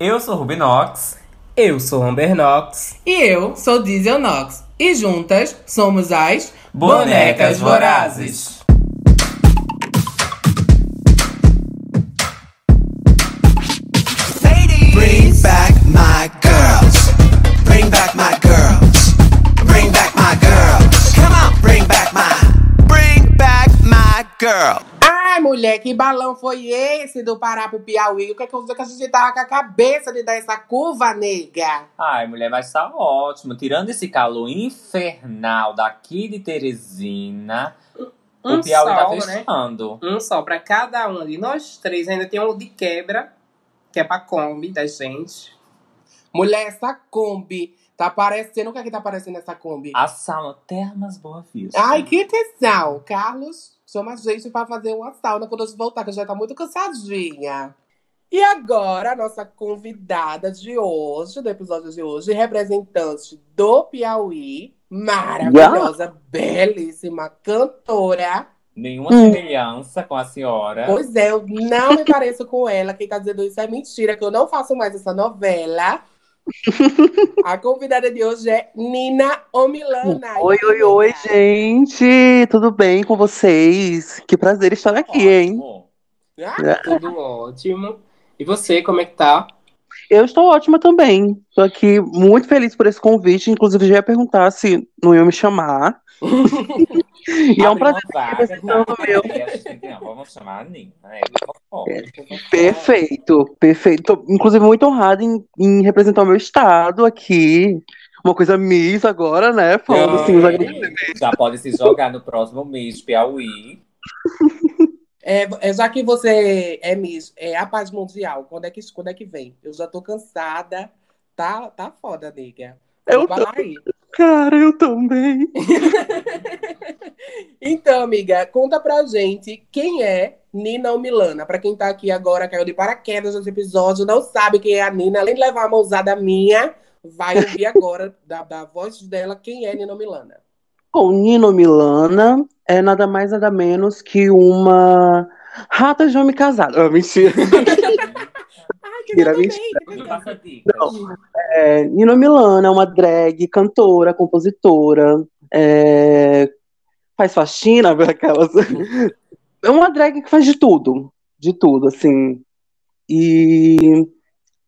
Eu sou Rubinox. Eu sou Amber Knox. E eu sou Diesel Knox. E juntas somos as Bonecas Vorazes. Bring back my girls. Bring back my girls. Bring back my girls. Come on, bring back my. Bring back my girl. Mulher, que balão foi esse do Pará pro Piauí? O que é que, que a gente tava com a cabeça de dar essa curva, nega? Ai, mulher, mas tá ótimo. Tirando esse calor infernal daqui de Teresina, Um o Piauí tá sol, né? fechando. Um só pra cada um de nós três. Ainda tem um de quebra, que é pra Kombi da gente. Mulher, essa Kombi tá parecendo. O que é que tá parecendo essa Kombi? A sauna Termas Boa Vista. Ai, que tesão. Carlos, chama a gente pra fazer uma sauna quando a gente voltar, que já tá muito cansadinha. E agora, a nossa convidada de hoje, do episódio de hoje, representante do Piauí, maravilhosa, belíssima cantora. Nenhuma semelhança com a senhora. Pois é, eu não me pareço com ela. Quem tá dizendo isso é mentira, que eu não faço mais essa novela. A convidada de hoje é Nina Omilana. Oi, oi, oi, gente! Tudo bem com vocês? Que prazer estar aqui, hein? Ótimo. Ah, Tudo ótimo. E você, como é que tá? Eu estou ótima também. Estou aqui muito feliz por esse convite. Inclusive, já ia perguntar se não iam me chamar. e é um prazer meu. A gente tem que- não, Vamos chamar a Nina. né? Favor. Perfeito, perfeito. Tô, inclusive, muito honrada em, em representar o meu estado aqui. Uma coisa Miss agora, né? Falando assim. Já pode se jogar no próximo mês, Piauí. é, é, já que você é Miss, é a paz mundial, quando é que, quando é que vem? Eu já tô cansada. Tá, tá foda, nega. Eu lá aí. Cara, eu também. Então, amiga, conta pra gente quem é Nina Omilana. Pra quem tá aqui agora, caiu de paraquedas nesse episódio, não sabe quem é a Nina, além de levar uma ousada minha, vai ouvir agora da, da voz dela quem é Nina Omilana. Bom, Nino Milana é nada mais nada menos que uma rata de homem casado. Ah, mentira. Ai, que Mentira, Não. É, Nino Milana é uma drag, cantora, compositora, é, faz faxina, aquelas. É uma drag que faz de tudo, de tudo, assim. E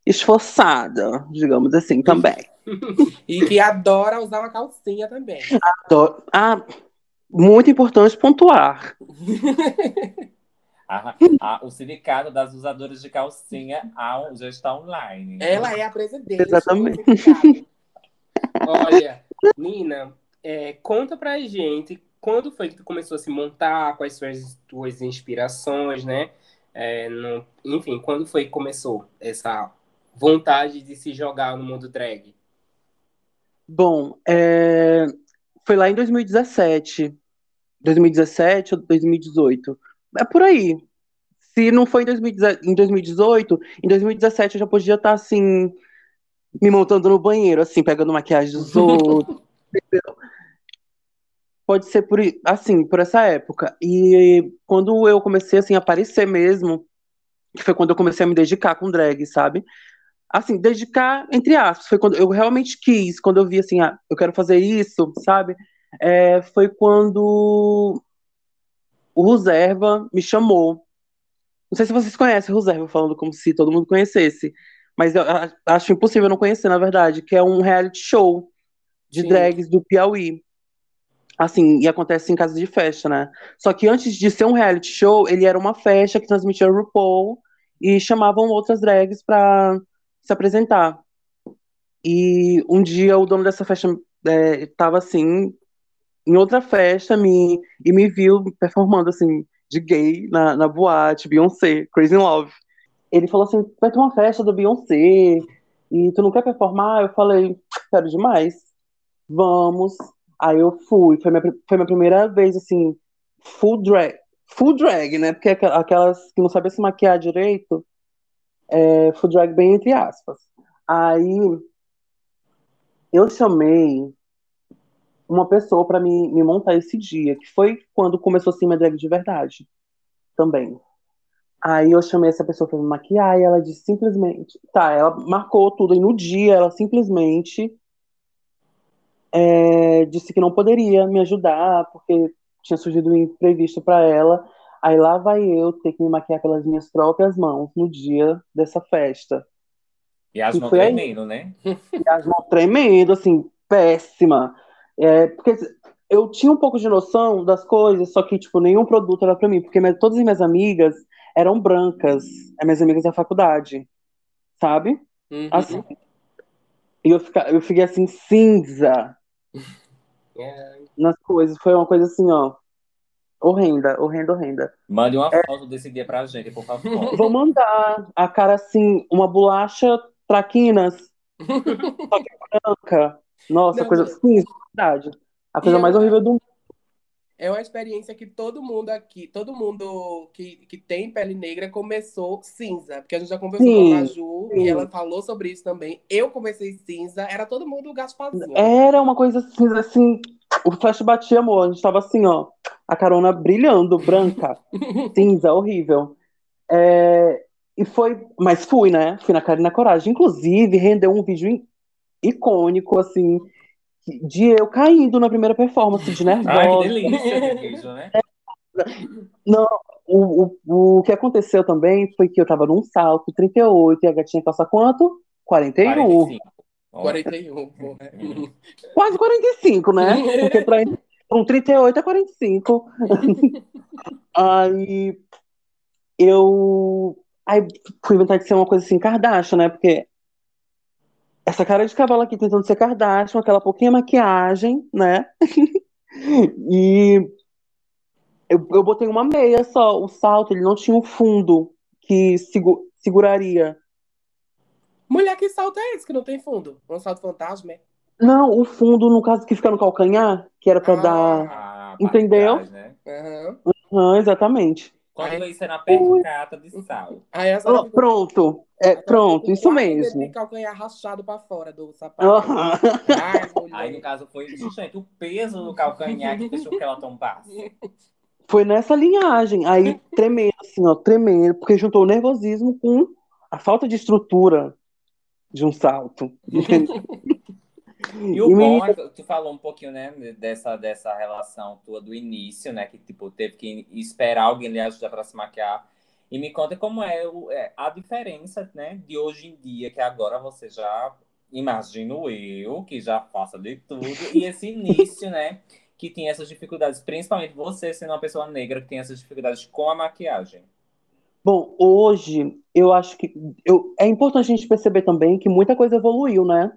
esforçada, digamos assim, também. E que adora usar uma calcinha também. Adoro- Ah, muito importante pontuar. A- a- o sindicato das usadoras de calcinha ah, já está online. Ela é a presidente. Exatamente. Olha, Nina, é, conta pra gente quando foi que tu começou a se montar, quais foram as tuas inspirações, né? É, no- enfim, quando foi que começou essa vontade de se jogar no mundo drag? Bom, é, foi lá em 2017. 2017 ou 2018. É por aí. Se não foi em 2010 em 2018, em 2017 eu já podia estar assim, me montando no banheiro, assim, pegando maquiagem dos outros. entendeu? Pode ser por, assim, por essa época. E quando eu comecei assim, a aparecer mesmo, que foi quando eu comecei a me dedicar com drag, sabe? Assim, dedicar, entre aspas, foi quando eu realmente quis, quando eu vi assim, ah, eu quero fazer isso, sabe? É, foi quando o Reserva me chamou. Não sei se vocês conhecem o Reserva, falando como se todo mundo conhecesse, mas eu acho impossível não conhecer, na verdade, que é um reality show de Sim. drags do Piauí. Assim, e acontece em casa de festa, né? Só que antes de ser um reality show, ele era uma festa que transmitia RuPaul e chamavam outras drags pra se apresentar. E um dia o dono dessa festa estava assim, em outra festa, me, e me viu performando assim, de gay na, na boate, Beyoncé, Crazy in Love. Ele falou assim: vai ter uma festa do Beyoncé e tu não quer performar? Eu falei: quero demais, vamos. Aí eu fui, foi minha, foi minha primeira vez assim, full drag. Full drag, né? Porque aqu- aquelas que não sabem se maquiar direito, é, drag bem entre aspas. Aí eu chamei uma pessoa para me, me montar esse dia, que foi quando começou assim minha drag de verdade também. Aí eu chamei essa pessoa pra me maquiar e ela disse simplesmente. Tá, ela marcou tudo e no dia ela simplesmente é, disse que não poderia me ajudar porque tinha surgido um imprevisto pra ela. Aí lá vai eu ter que me maquiar pelas minhas próprias mãos no dia dessa festa. E as mãos foi aí. tremendo, né? E as mãos tremendo, assim, péssima. É, porque eu tinha um pouco de noção das coisas, só que, tipo, nenhum produto era pra mim, porque minha- todas as minhas amigas eram brancas, as minhas amigas da faculdade, sabe? Uhum. Assim. E eu, fica, eu fiquei assim, cinza É, nas coisas. Foi uma coisa assim, ó, horrenda, horrenda, horrenda. Mande É. uma foto desse dia pra gente, por favor. Vou mandar a cara assim, uma bolacha traquinas, só que branca. Nossa, Não, coisa mulher. cinza, verdade. A coisa E mais horrível do mundo. É uma experiência que todo mundo aqui, todo mundo que, que tem pele negra começou cinza. Porque a gente já conversou Sim, com a Maju sim. e ela falou sobre isso também. Eu comecei cinza, era todo mundo Gasparzinho. Era uma coisa cinza, assim, o flash batia, amor. A gente tava assim, ó, a carona brilhando, branca, cinza, horrível. É, e foi, mas fui, né? Fui na cara e na coragem. Inclusive, rendeu um vídeo icônico, assim, de eu caindo na primeira performance, de nervosa. Ai, que delícia vídeo, né? O, o, o que aconteceu também foi que eu tava num salto 38 e a gatinha calça quanto? 41. 45. Ó, 41, porra. Quase 45, né? Porque pra pra um 38 é 45. Aí eu aí fui inventar de ser uma coisa assim, Kardashian, né? Porque essa cara de cavalo aqui tentando ser Kardashian, aquela pouquinha maquiagem, né? E eu, eu botei uma meia só. O salto, ele não tinha um fundo que segu- seguraria. Mulher, que salto é esse que não tem fundo? Um salto fantasma? é? Não, o fundo, no caso, que fica no calcanhar, que era pra Ah. dar. Entendeu? de trás, né? Aham. Ah, exatamente. Quando isso é na percata de sal. Aí a senhora Ah, ficou- pronto, é pronto, isso mesmo. de calcanhar rachado pra fora do sapato. Aham. Ai. Aí, no caso, foi justamente o peso do calcanhar que deixou que ela tombasse. Foi nessa linhagem, aí tremendo, assim, ó, tremendo, porque juntou o nervosismo com a falta de estrutura de um salto. E o bom é que tu falou um pouquinho, né, dessa, dessa relação tua do início, né, que, tipo, teve que esperar alguém lhe ajudar para se maquiar. E me conta como é, o- é a diferença, né, de hoje em dia, que agora você já, imagino eu, que já faça de tudo, e esse início, né, que tinha essas dificuldades, principalmente você sendo uma pessoa negra que tem essas dificuldades com a maquiagem. Bom, hoje eu acho que eu, é importante a gente perceber também que muita coisa evoluiu, né?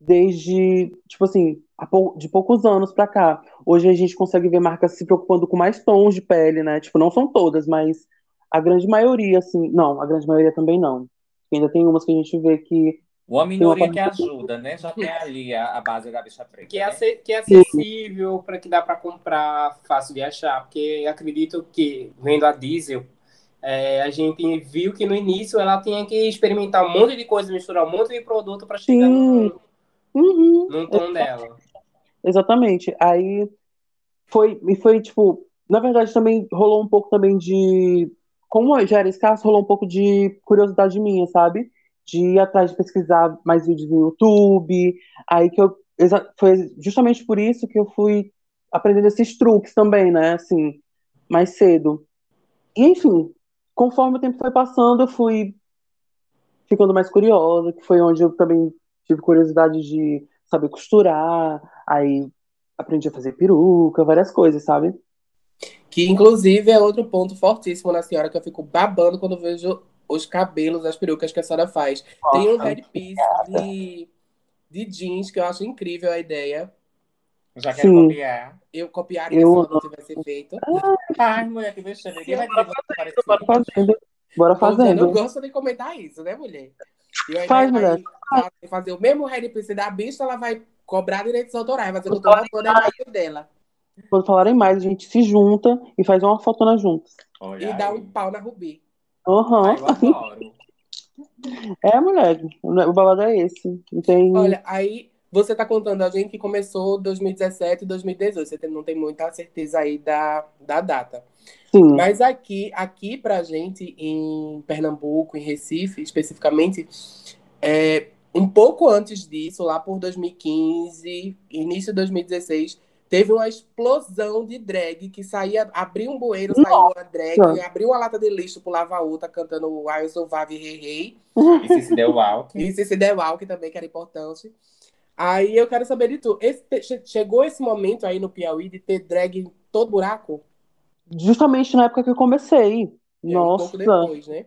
Desde, tipo assim, pou- de poucos anos pra cá. Hoje a gente consegue ver marcas se preocupando com mais tons de pele, né? Tipo, não são todas, mas a grande maioria, assim, não, a grande maioria também não. Ainda tem umas que a gente vê que Uma minoria uma que ajuda, né, já tem ali a, a base da bicha preta, que, é né? que é acessível, para que dá para comprar, fácil de achar. Porque acredito que, vendo a Diesel, é, a gente viu que no início ela tinha que experimentar um monte de coisa, misturar um monte de produto para chegar no, Uhum. num tom dela. Exatamente. Aí foi, e foi tipo, na verdade também rolou um pouco também de, como já era escasso, rolou um pouco de curiosidade minha, sabe? De ir atrás de pesquisar mais vídeos no YouTube. Aí que eu, foi justamente por isso que eu fui aprendendo esses truques também, né? Assim, mais cedo. E enfim, conforme o tempo foi passando, eu fui ficando mais curiosa, que foi onde eu também tive curiosidade de saber costurar, aí aprendi a fazer peruca, várias coisas, sabe? Que inclusive é outro ponto fortíssimo na senhora que eu fico babando quando vejo os cabelos, as perucas que a senhora faz. Tem um headpiece de, de jeans que eu acho incrível a ideia. Já quero Sim. copiar. Eu copiaria Eu se não tivesse feito. Ai, mulher, que vexame. Ninguém vai dizer que você parece Bora fazendo, bora Você não fazendo. gosta de comentar isso, né, mulher? E aí Faz, mulher. vai fazer o mesmo headpiece da bicha, ela vai cobrar direitos autorais, vai fazer com toda a imagem dela. Quando falarem mais, a gente se junta e faz uma fotona juntos. Olha E dá aí. um pau na Rubi. Aham. Eu adoro. É, moleque. O babado é esse. Não tem. Olha, aí você tá contando a gente que começou 2017 e 2018. Você não tem muita certeza aí da, da data. Sim. Mas aqui, aqui pra gente, em Pernambuco, em Recife, especificamente, é, um pouco antes disso, lá por 2015, início de 2016, teve uma explosão de drag que saía, abria um bueiro, saía uma drag, abria uma lata de lixo, pulava outra, cantando I Survive Rei Rei. E se se deu walk. E se der walk também, que era importante. Aí eu quero saber de tu. Esse, chegou esse momento aí no Piauí de ter drag em todo buraco? Justamente na época que eu comecei. É, um Nossa, pouco depois, né?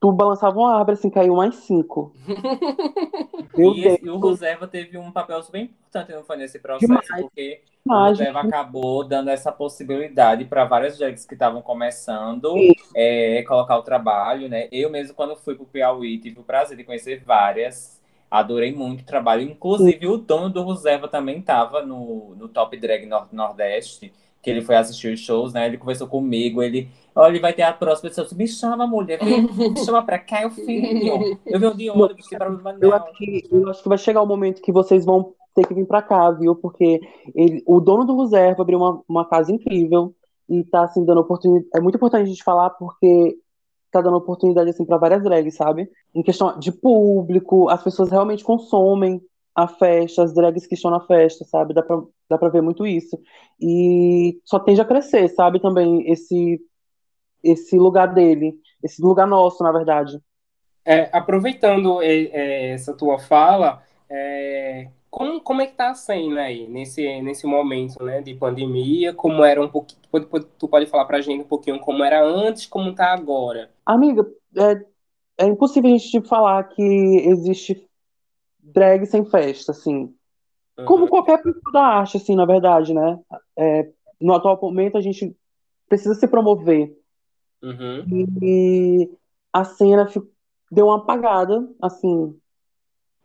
tu balançava uma árvore assim, caiu mais cinco. Meu E, Deus. esse- e o Roserva teve um papel super importante, não foi nesse processo, Demais. porque o Demais, Roserva acabou dando essa possibilidade para várias drags que estavam começando é, colocar o trabalho, né? Eu mesmo, quando fui pro Piauí, tive o prazer de conhecer várias. Adorei muito o trabalho. Inclusive, o dono do Roserva também estava no, no Top Drag Nor- Nordeste, que ele foi assistir os shows, né? Ele conversou comigo, ele... Olha, ele vai ter a próxima pessoa. Me chama, mulher. Vem, me chama pra cá, eu filho. Eu venho de ônibus, que problema Eu não. acho, que, eu acho que vai chegar o momento que vocês vão ter que vir pra cá, viu? Porque ele, o dono do Reserva abriu uma, uma casa incrível e tá assim dando oportunidade. É muito importante a gente falar porque tá dando oportunidade assim para várias drags, sabe? Em questão de público, as pessoas realmente consomem a festa, as drags que estão na festa, sabe? Dá pra, dá pra ver muito isso. E só tende a crescer, sabe? Também esse esse lugar dele, esse lugar nosso, na verdade. É, aproveitando é, é, essa tua fala, é, como, como é que tá a cena aí, nesse, nesse momento né, de pandemia? Como era um pouquinho. Tu pode, tu pode falar pra gente um pouquinho como era antes, como tá agora? Amiga, é, é impossível a gente tipo, falar que existe drag sem festa, assim. Como qualquer pessoa da arte, assim, na verdade, né? É, no atual momento, a gente precisa se promover. Uhum. E a cena deu uma apagada, assim.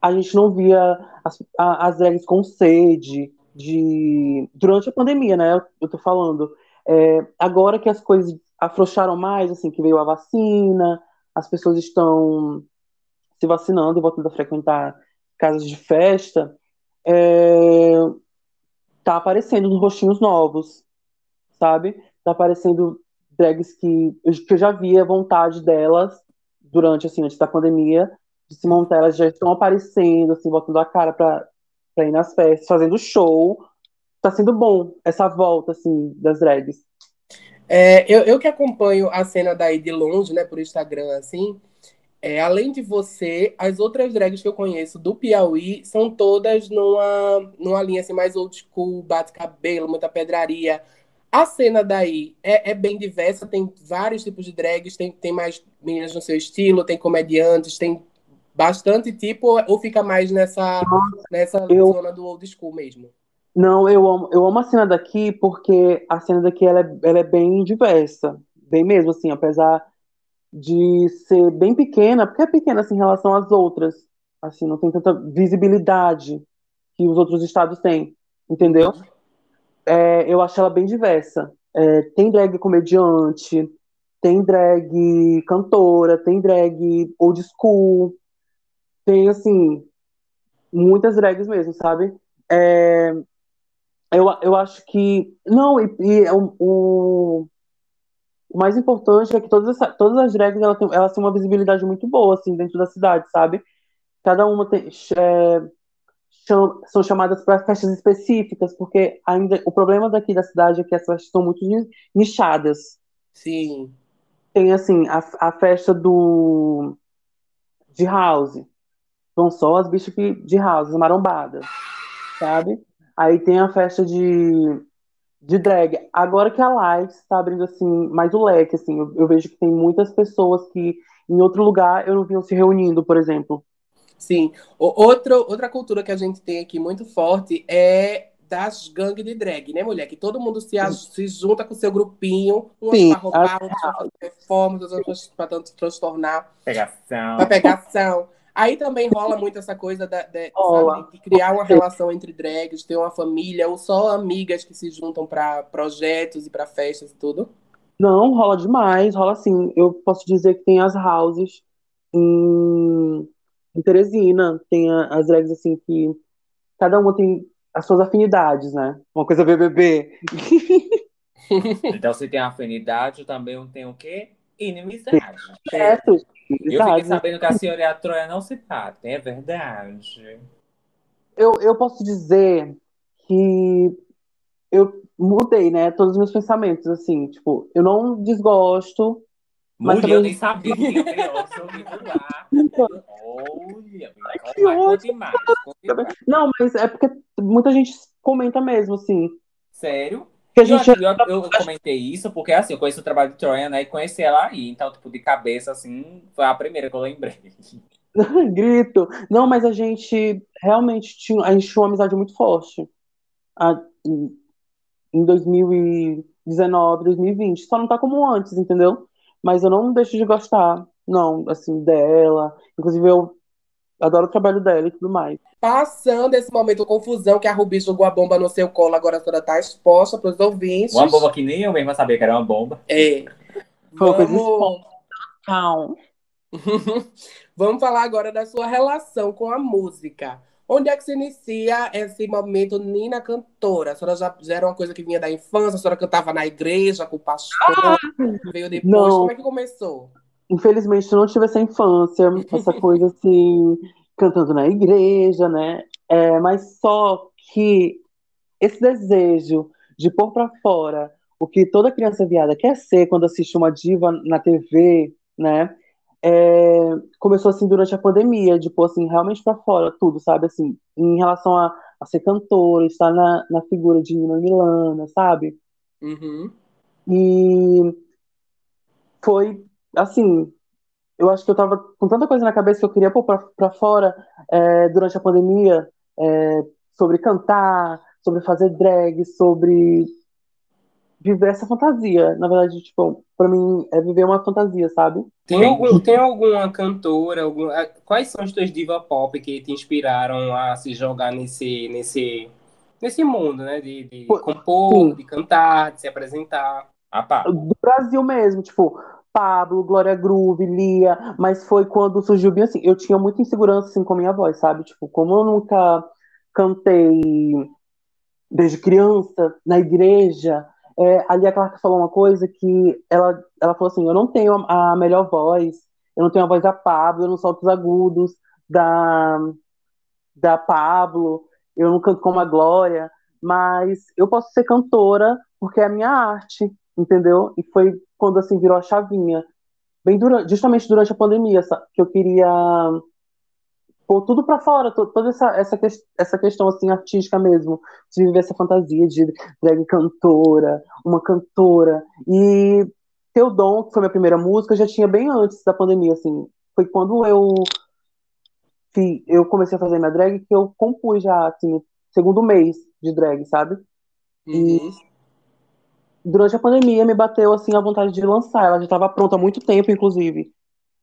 A gente não via as, as drags com sede de durante a pandemia, né? Eu, eu tô falando. É, agora que as coisas afrouxaram mais, assim, que veio a vacina, as pessoas estão se vacinando e voltando a frequentar casas de festa, é, tá aparecendo uns rostinhos novos, sabe? Tá aparecendo drags que, que eu já via vontade delas durante, assim, antes da pandemia, de se montar, elas já estão aparecendo, assim, botando a cara pra ir nas festas, fazendo show. Tá sendo bom essa volta, assim, das drags. É, eu, eu que acompanho a cena daí de longe, né, por Instagram, assim, é, além de você, as outras drags que eu conheço do Piauí são todas numa, numa linha assim, mais old school, bate-cabelo, muita pedraria. A cena daí é, é bem diversa, tem vários tipos de drags, tem, tem mais meninas no seu estilo, tem comediantes, tem bastante tipo, ou fica mais nessa, nessa eu- zona do old school mesmo? Não, eu amo, eu amo a cena daqui porque a cena daqui ela é, ela é bem diversa, bem mesmo, assim, apesar de ser bem pequena, porque é pequena assim, em relação às outras, assim, não tem tanta visibilidade que os outros estados têm, entendeu? É, eu acho ela bem diversa. É, tem drag comediante, tem drag cantora, tem drag old school, tem, assim, muitas drags mesmo, sabe? É, eu, eu acho que. Não, e, e o, o, o mais importante é que todas, essa, todas as drags elas têm, elas têm uma visibilidade muito boa, assim, dentro da cidade, sabe? Cada uma tem, é, cham- são chamadas para festas específicas, porque ainda o problema daqui da cidade é que as festas são muito ni- nichadas. Sim. Tem, assim, a, a festa do de house. Vão só as bichas de house, as marombadas, sabe? Aí tem a festa de, de drag. Agora que a Lives está abrindo assim mais o leque, assim, eu, eu vejo que tem muitas pessoas que em outro lugar eu não viam se reunindo, por exemplo. Sim. O- Outro, outra cultura que a gente tem aqui muito forte é das gangues de drag, né, mulher? Que todo mundo se, se junta com o seu grupinho, umas Sim, pra roubar, as- outras pra fazer performance, outras pra tanto transtornar, Pegação. pra pegação. Aí também rola muito essa coisa da, de, sabe, de criar uma relação entre drags, ter uma família, ou só amigas que se juntam pra projetos e pra festas e tudo. Não, rola demais, rola assim. Eu posso dizer que tem as houses em, em Teresina, tem a- as drags assim que cada uma tem as suas afinidades, né? Uma coisa BBB. Então, se tem afinidade, eu também tenho o quê? Inimizade. Certo. Eu fiquei sabendo que a senhora e a Troia não se batem, é verdade. Eu, eu posso dizer que eu mudei, né, todos os meus pensamentos, assim, tipo, eu não desgosto, Mas Mulher, eu também- nem sabia que seu livro lá. Olha, que ótimo. não, mas é porque muita gente comenta mesmo, assim, Sério? Que a E eu, gente eu, eu comentei isso porque, assim, eu conheço o trabalho de Troia, né? E conheci ela aí. Então, tipo, de cabeça, assim, foi a primeira que eu lembrei. grito. Não, mas a gente realmente tinha, a gente tinha uma amizade muito forte a- em em 2019, 2020. Só não tá como antes, entendeu? Mas eu não deixo de gostar, não, assim, dela. Inclusive, eu adoro o trabalho dela e tudo mais. Passando esse momento de confusão que a Rubi jogou a bomba no seu colo, agora a senhora tá exposta para os ouvintes. Uma bomba que nem eu mesma sabia que era uma bomba. É. Foi uma coisa Vamos... Calma. Vamos falar agora da sua relação com a música. Onde é que se inicia esse momento Nina cantora? A senhora já, já era uma coisa que vinha da infância? A senhora cantava na igreja com o pastor? Veio depois? Não. Como é que começou? Infelizmente, eu não tive essa infância, essa coisa assim, cantando na igreja, né? É, mas só que esse desejo de pôr pra fora o que toda criança viada quer ser quando assiste uma diva na TV, né? É, começou assim durante a pandemia, de pôr assim, realmente pra fora tudo, sabe? Assim, em relação a, a ser cantora, estar na, na figura de Nina Milana, sabe? Uhum. E foi assim, eu acho que eu tava com tanta coisa na cabeça que eu queria pôr pra, pra fora é, durante a pandemia, é, sobre cantar, sobre fazer drag, sobre viver essa fantasia. Na verdade, tipo, pra mim é viver uma fantasia, sabe? Tem, algum, tem alguma cantora, algum, a- quais são as tuas diva pop que te inspiraram a se jogar nesse, nesse, nesse mundo, né? De, de compor, sim. de cantar, de se apresentar. Ah, pá. do Brasil mesmo, tipo, Pablo, Glória Groove, Lia, mas foi quando surgiu bem assim, eu tinha muita insegurança assim com a minha voz, sabe? Tipo, como eu nunca cantei desde criança na igreja, é, a Lia Clark falou uma coisa que ela, ela falou assim, eu não tenho a, melhor voz, eu não tenho a voz da Pablo, eu não solto os agudos da, da Pablo, eu não canto como a Glória, mas eu posso ser cantora porque é a minha arte, entendeu? E foi quando assim virou a chavinha, bem durante, justamente durante a pandemia, que eu queria pôr tudo pra fora, to- toda essa, essa, essa questão assim artística mesmo, de viver essa fantasia de drag cantora, uma cantora. E Teu Dom, que foi minha primeira música, já tinha bem antes da pandemia, assim. Foi quando eu eu comecei a fazer minha drag que eu compus já, assim, segundo mês de drag, sabe? Uhum. Durante a pandemia me bateu assim a vontade de lançar. Ela já estava pronta há muito tempo, inclusive.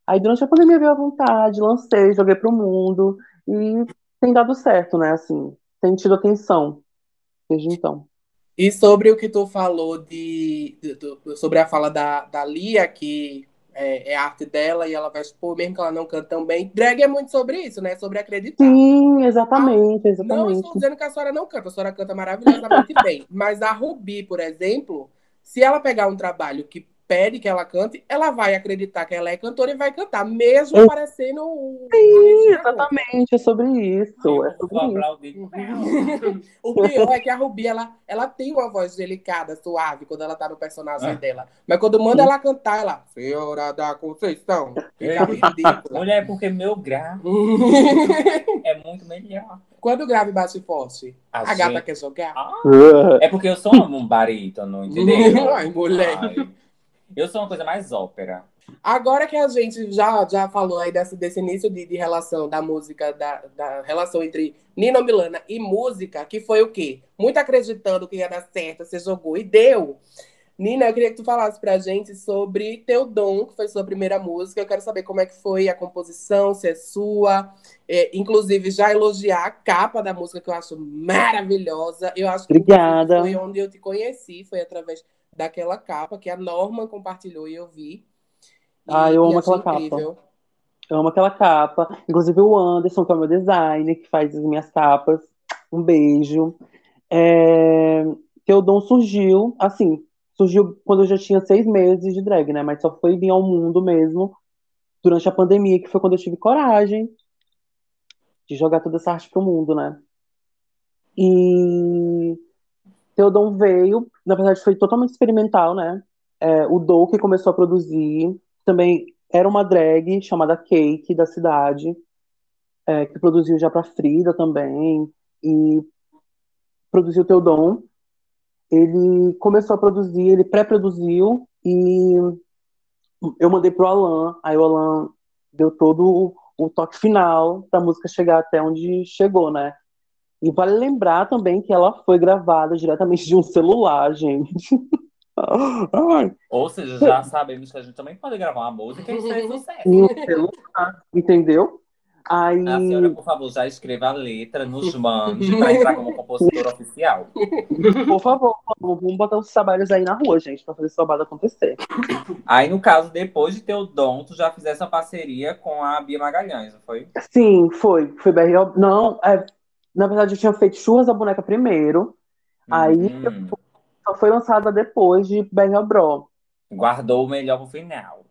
Aí durante a pandemia veio a vontade, lancei, joguei pro mundo e tem dado certo, né? Assim, tem tido atenção desde então. E sobre o que tu falou de, de- do- sobre a fala da, da Lia, que é, é arte dela e ela vai expor, mesmo que ela não cante tão bem. Drag é muito sobre isso, né? Sobre acreditar. Sim, exatamente, Não exatamente. estou dizendo que a senhora não canta, a senhora canta maravilhosamente bem. Mas a Rubi, por exemplo, se ela pegar um trabalho que pede que ela cante, ela vai acreditar que ela é cantora e vai cantar, mesmo Eu- parecendo um. Sim, exatamente, é sobre isso. É sobre isso. O pior é que a Rubi, ela, ela tem uma voz delicada, suave, quando ela tá no personagem Ah. dela. Mas quando manda ela cantar, ela, Senhora da Conceição, fica ridícula. Mulher, porque meu grave é muito melhor. quando o grave bate forte, A a gata gente- quer jogar. Ah, é porque eu sou um barítono, entendeu? Ai, mulher. Ai. Eu sou uma coisa mais ópera. Agora que a gente já, já falou aí desse, desse início de, de relação da música, da, da relação entre Nina Milana e música, que foi o quê? Muito acreditando que ia dar certo, você jogou e deu. Nina, eu queria que tu falasse pra gente sobre Teu Dom, que foi sua primeira música. Eu quero saber como é que foi a composição, se é sua. É, inclusive, já elogiar a capa da música, que eu acho maravilhosa. Eu acho que Obrigada. foi onde eu te conheci, foi através daquela capa que a Norma compartilhou e eu vi. E- Ah, eu amo aquela capa. incrível. Eu amo aquela capa. Inclusive o Anderson, que é o meu designer, que faz as minhas capas. Um beijo. É... Teu dom surgiu, assim, surgiu quando eu já tinha seis meses de drag, né? Mas só foi vir ao mundo mesmo durante a pandemia, que foi quando eu tive coragem de jogar toda essa arte pro mundo, né? E Teodon veio, na verdade foi totalmente experimental, né? É, o Dou que começou a produzir, também era uma drag chamada Cake, da cidade, é, que produziu já pra Frida também, e produziu Teodon. Ele começou a produzir, ele pré-produziu, e eu mandei pro Alan, aí o Alan deu todo o, o toque final da música chegar até onde chegou, né? E vale lembrar também que ela foi gravada diretamente de um celular, gente. Ai, Ou seja, já sabemos que a gente também pode gravar uma música e ser sucesso. em um celular, entendeu? Aí, A senhora, por favor, já escreva a letra, nos mande para entrar como compositora oficial. por favor, vamos botar os trabalhos aí na rua, gente, pra fazer esse trabalho acontecer. Aí, no caso, depois de ter o dom, tu já fizesse uma parceria com a Bia Magalhães, não foi? Sim, foi. Foi BR. Não, é, na verdade, eu tinha feito Churras da Boneca primeiro, Aí, Hum, só foi lançada depois de BR Bro. guardou o melhor pro final.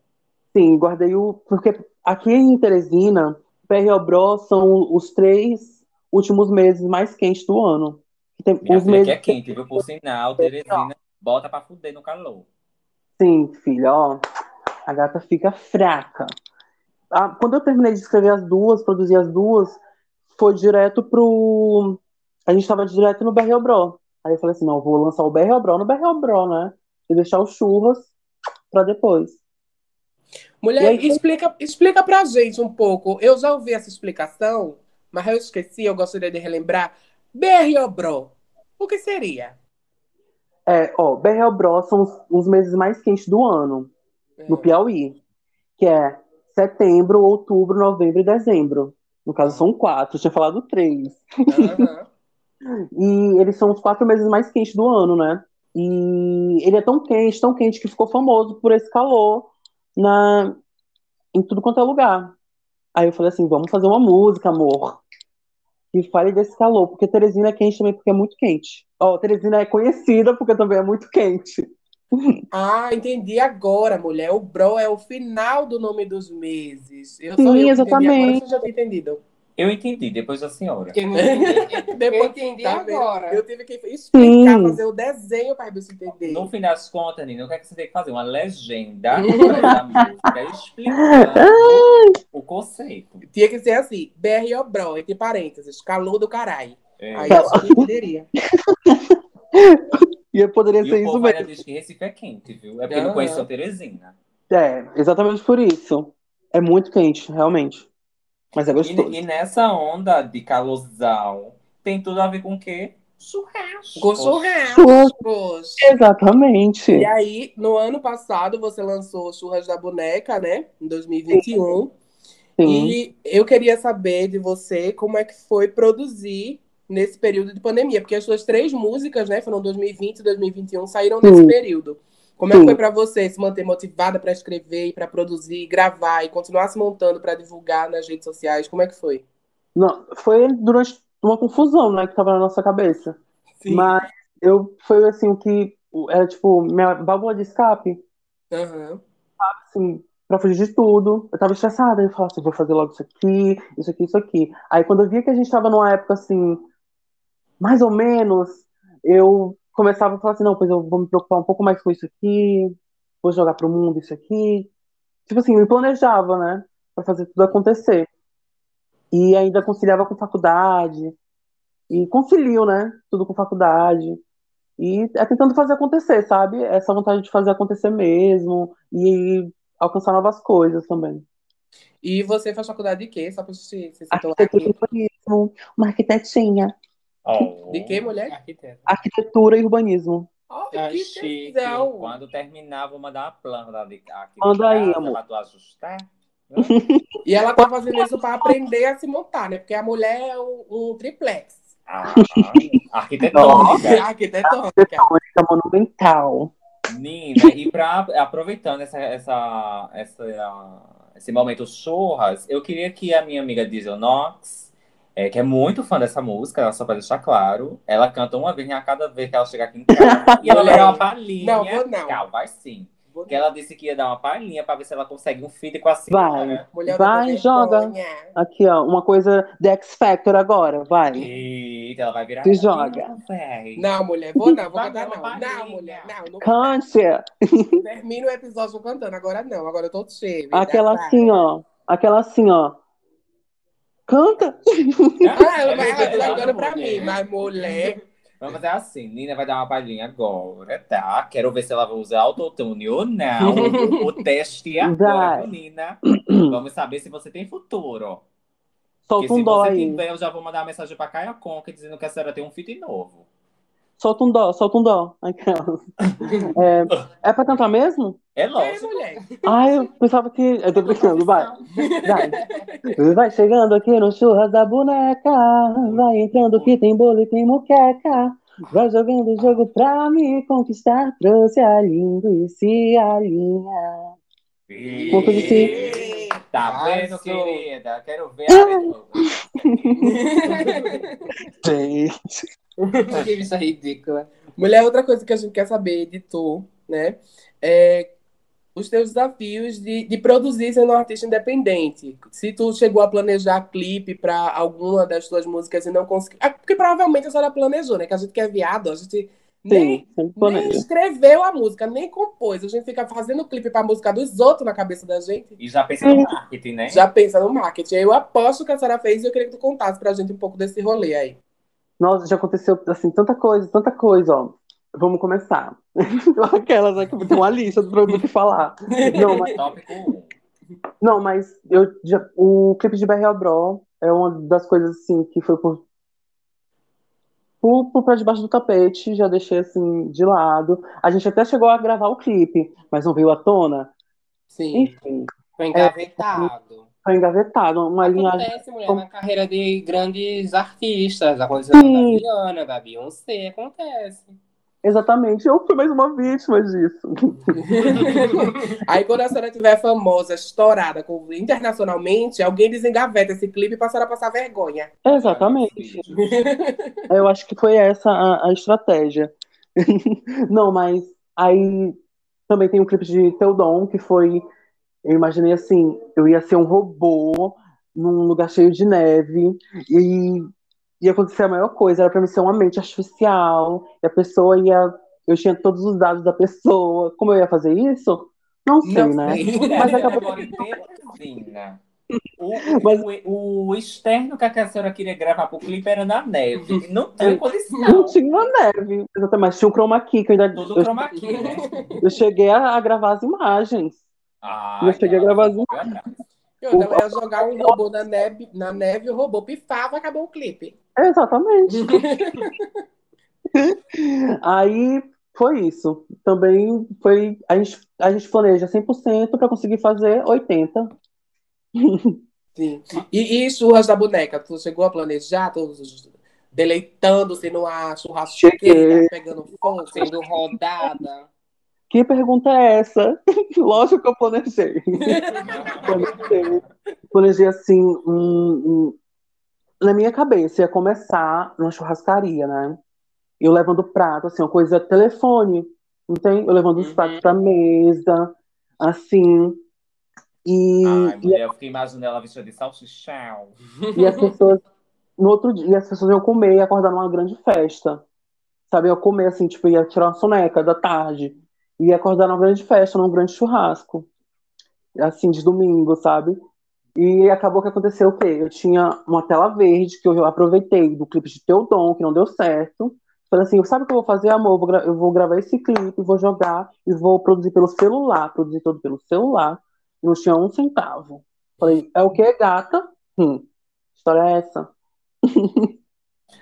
Sim, guardei o. Porque aqui em Teresina, BR Bro são os três últimos meses mais quentes do ano. Tem Minha os meses que é quente, viu? Por sinal, Teresina, bota pra fuder no calor. Sim, filha, ó. A gata fica fraca. Ah, quando eu terminei de escrever as duas, produzir as duas, foi direto pro. A gente tava direto no BR Bro. Aí eu falei assim: não, vou lançar o BR Bro no BR Bro, né? E deixar os churras pra depois. Mulher, aí- explica, explica pra gente um pouco. Eu já ouvi essa explicação, mas eu esqueci, eu gostaria de relembrar. Berriobro, o que seria? É, ó, BR Bro são os, os meses mais quentes do ano, no Piauí. Que é setembro, outubro, novembro e dezembro. No caso, são quatro, eu tinha falado três. Aham. E eles são os quatro meses mais quentes do ano, né? E ele é tão quente, tão quente que ficou famoso por esse calor na em tudo quanto é lugar. Aí eu falei assim, vamos fazer uma música, amor, que fale desse calor, porque Teresina é quente também porque é muito quente. Ó, Teresina é conhecida porque também é muito quente. Ah, entendi agora, mulher. O Bro é o final do nome dos meses. Eu Sim, só eu exatamente. Agora você já entendido. Eu entendi, depois da senhora. Eu entendi. Depois- Eu entendi Tá vendo? agora. Eu tive que explicar, Sim. fazer o desenho para você entender. No fim das contas, Nina, o que é que você tem que fazer? Uma legenda da música explicando o conceito. Tinha que ser assim, BR Bro, entre parênteses, calor do caralho. É. Aí a gente entenderia. E poderia E ser o isso mesmo. diz que Recife é quente, viu? É porque não Aham. conheceu Teresina. É, exatamente por isso. É muito quente, realmente. Mas é gostoso. E, e nessa onda de calorzão, tem tudo a ver com o quê? Churrasco. Com churrascos. Exatamente. E aí, no ano passado, você lançou Churras da Boneca, né? Em 2021. Sim. E eu queria saber de você como é que foi produzir nesse período de pandemia, porque as suas três músicas, né, foram 2020 e 2021, saíram nesse Sim. período. Como é que foi pra você se manter motivada pra escrever, pra produzir, gravar e continuar se montando pra divulgar nas redes sociais? Como é que foi? Não, foi durante uma confusão, né, que tava na nossa cabeça. Sim. Mas eu foi assim o que era tipo minha válvula de escape, Aham. assim, pra fugir de tudo. Eu tava estressada, eu falava assim, vou fazer logo isso aqui, isso aqui, isso aqui. Aí quando eu via que a gente tava numa época assim, mais ou menos, eu começava a falar assim, não, pois eu vou me preocupar um pouco mais com isso aqui, vou jogar pro mundo isso aqui. Tipo assim, me planejava, né, pra fazer tudo acontecer. E ainda conciliava com faculdade. E concilio, né? Tudo com faculdade. E é tentando fazer acontecer, sabe? Essa vontade de fazer acontecer mesmo. E alcançar novas coisas também. E você faz faculdade de quê? Só pra você situar Arquitetura e urbanismo. Uma arquitetinha. Oh. De quê, mulher? Arquiteto. Arquitetura e urbanismo. Oh, que chique. tesão. Quando terminar, vou mandar uma planta de aqui Manda de aí, amor. pra tu ajustar. E ela tá fazendo isso pra aprender a se montar, né? Porque a mulher é um, um triplex. Ah, arquitetônica. Arquitetônica. Arquitetônica monumental. Nina, e pra, aproveitando essa, essa, essa, esse momento churras, eu queria que a minha amiga Diesel Knox é, que é muito fã dessa música, só pra deixar claro. Ela canta uma vez a cada vez que ela chega aqui em casa. e ela vai dar uma palhinha. Não, vou não. Calma, vai sim. Vou Que ela disse que ia dar uma palhinha pra ver se ela consegue um feed com a. Mulher Vai, da joga. vergonha. Aqui, ó, uma coisa The X Factor agora, vai. Eita, ela vai virar. Se joga. Não. Não, mulher, vou não, vou Vai cantar não. Não, mulher, não. não Cante! termina o episódio cantando, agora não, agora eu tô cheia. Aquela assim, ó. Aquela assim, ó. Canta! Ah, ela vai É jogando pra mim, mas mulher. Vamos fazer assim, Nina vai dar uma palhinha agora, tá? Quero ver se ela vai usar autotune ou não. o teste é agora, Nina. Vamos saber se você tem futuro. Porque Solta se um dó você aí. tiver, eu já vou mandar uma mensagem pra Caia Conca dizendo que a senhora tem um fit novo. Solta um dó, solta um dó. Aquela. É, é pra cantar mesmo? É É, mulher. Ai, eu pensava que. Eu tô brincando, vai. Vai. Vai chegando aqui no churras da boneca. Vai entrando que tem bolo e tem muqueca. Vai jogando o jogo pra me conquistar. Trouxe a linguiça e a linha. Uma coisa assim. Tá vendo, querida? Quero ver a Gente. Que isso é ridícula. Mulher, outra coisa que a gente quer saber de tu, né? É os teus desafios de, de produzir sendo um artista independente. Se tu chegou a planejar clipe pra alguma das tuas músicas e não conseguiu. Ah, porque provavelmente a senhora planejou, né? Que a gente que é viado, a gente nem, Sim, nem escreveu a música, nem compôs. A gente fica fazendo clipe pra música dos outros na cabeça da gente. E já pensa no marketing, né? Já pensa no marketing. Eu aposto que a senhora fez e eu queria que tu contasse pra gente um pouco desse rolê aí. Nossa, já aconteceu assim, tanta coisa, tanta coisa, ó. Vamos começar. Aquelas né, que tem uma lista do produto que falar. Não, mas, Tópico 1. não, mas eu já, o clipe de BRL Bro é uma das coisas assim que foi por, por, por pra debaixo do tapete, já deixei assim de lado. A gente até chegou a gravar o clipe, mas não veio à tona. Sim. Enfim, Foi engavetado. foi engavetado. Uma linhagem. Acontece, mulher, na carreira de grandes artistas. Aconteceu Sim. Rihanna, da Beyoncé, acontece. Exatamente, eu fui mais uma vítima disso. Aí quando a senhora estiver famosa, estourada internacionalmente, alguém desengaveta esse clipe pra senhora passar vergonha. Exatamente. Eu acho que foi essa a, a estratégia. Não, mas aí também tem um clipe de Teodon que foi. Eu imaginei assim: eu ia ser um robô num lugar cheio de neve e ia acontecer a maior coisa. Era pra mim ser uma mente artificial e a pessoa ia. Eu tinha todos os dados da pessoa. Como eu ia fazer isso? Não sei, Não né? sei. Mas acabou-. O, Mas- o, o externo que a senhora queria gravar pro clipe era na neve. Não Não condição. tinha neve. Exatamente, mas tinha o chroma key que eu ainda. Tudo eu, chroma key, né? eu cheguei a, a gravar as imagens. Ah, Eu cheguei a gravar as Eu não ia jogar um robô na neve, na neve, o robô pifava, acabou o clipe. Exatamente. Aí foi isso. Também foi. A gente, a gente planeja 100% para conseguir fazer 80%. Sim. E, e churras da boneca? Tu chegou a planejar? Tu deleitando-se numa churrasqueira, Cheguei. pegando fogo? Sendo rodada. Que pergunta é essa? Lógico que eu planejei. planejei. Planejei assim, um- um- na minha cabeça ia começar numa churrascaria, né? Eu levando prato, assim, uma coisa telefone, entende? Eu levando os Uhum. pratos pra mesa, assim. E, Ai, e mulher, eu fiquei imaginando ela vestida de salsichão. E as pessoas, no outro dia, as pessoas iam comer e acordar numa grande festa. Sabe, eu comer assim, tipo, ia tirar uma soneca da tarde. Ia acordar numa grande festa, num grande churrasco. Assim, de domingo, sabe? E acabou que aconteceu o quê? Eu tinha uma tela verde que eu aproveitei do clipe de Teodon, que não deu certo. Falei assim, sabe o que eu vou fazer, amor? Eu vou, eu vou gravar esse clipe, vou jogar e vou produzir pelo celular. Produzir todo pelo celular. Não tinha um centavo. Falei, é o que, gata? Hum, história é essa?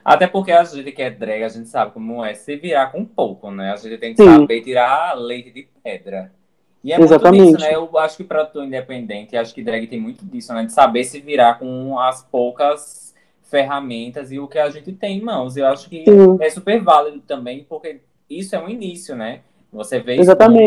Até porque a gente que é drag, a gente sabe como é se virar com pouco, né? A gente tem que Sim. saber tirar leite de pedra. E é Exatamente. muito disso, né? Eu acho que produtor independente, acho que drag tem muito disso, né? De saber se virar com as poucas ferramentas e o que a gente tem em mãos. Eu acho que Sim. é super válido também, porque isso é um início, né? Você vê